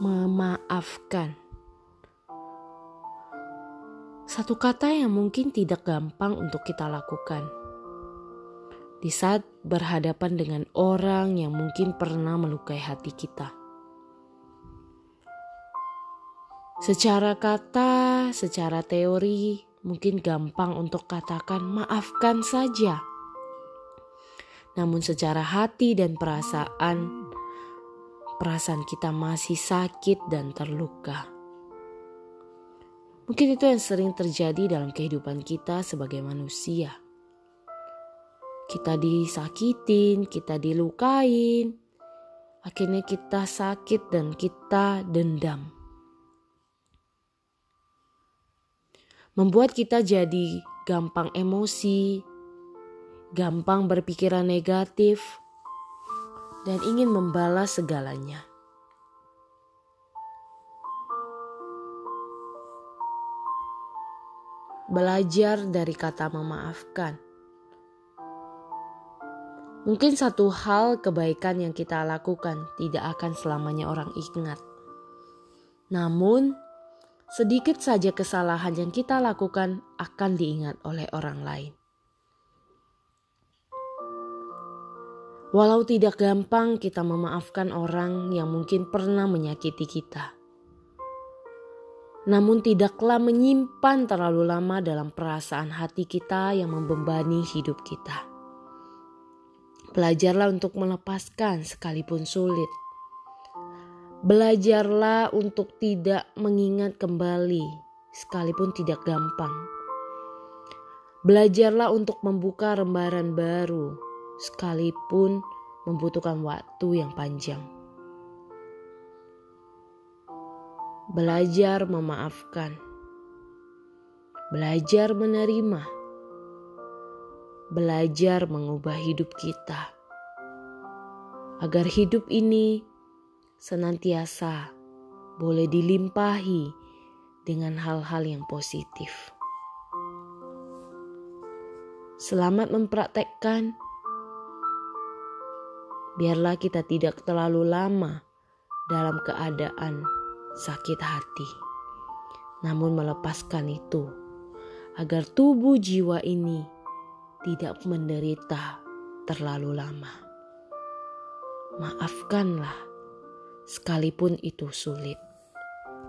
memaafkan. Satu kata yang mungkin tidak gampang untuk kita lakukan. Di saat berhadapan dengan orang yang mungkin pernah melukai hati kita. Secara kata, secara teori, mungkin gampang untuk katakan maafkan saja. Namun secara hati dan perasaan, perasaan kita masih sakit dan terluka. Mungkin itu yang sering terjadi dalam kehidupan kita sebagai manusia. Kita disakitin, kita dilukain, akhirnya kita sakit dan kita dendam. Membuat kita jadi gampang emosi, gampang berpikiran negatif, dan ingin membalas segalanya. Belajar dari kata memaafkan. Mungkin satu hal kebaikan yang kita lakukan tidak akan selamanya orang ingat. Namun, sedikit saja kesalahan yang kita lakukan akan diingat oleh orang lain. Walau tidak gampang kita memaafkan orang yang mungkin pernah menyakiti kita. Namun tidaklah menyimpan terlalu lama dalam perasaan hati kita yang membebani hidup kita. Belajarlah untuk melepaskan sekalipun sulit. Belajarlah untuk tidak mengingat kembali sekalipun tidak gampang. Belajarlah untuk membuka lembaran baru sekalipun membutuhkan waktu yang panjang. Belajar memaafkan, belajar menerima, belajar mengubah hidup kita agar hidup ini senantiasa boleh dilimpahi dengan hal-hal yang positif. Selamat mempraktekkan biarlah kita tidak terlalu lama dalam keadaan sakit hati, namun melepaskan itu agar tubuh jiwa ini tidak menderita terlalu lama. Maafkanlah, sekalipun itu sulit.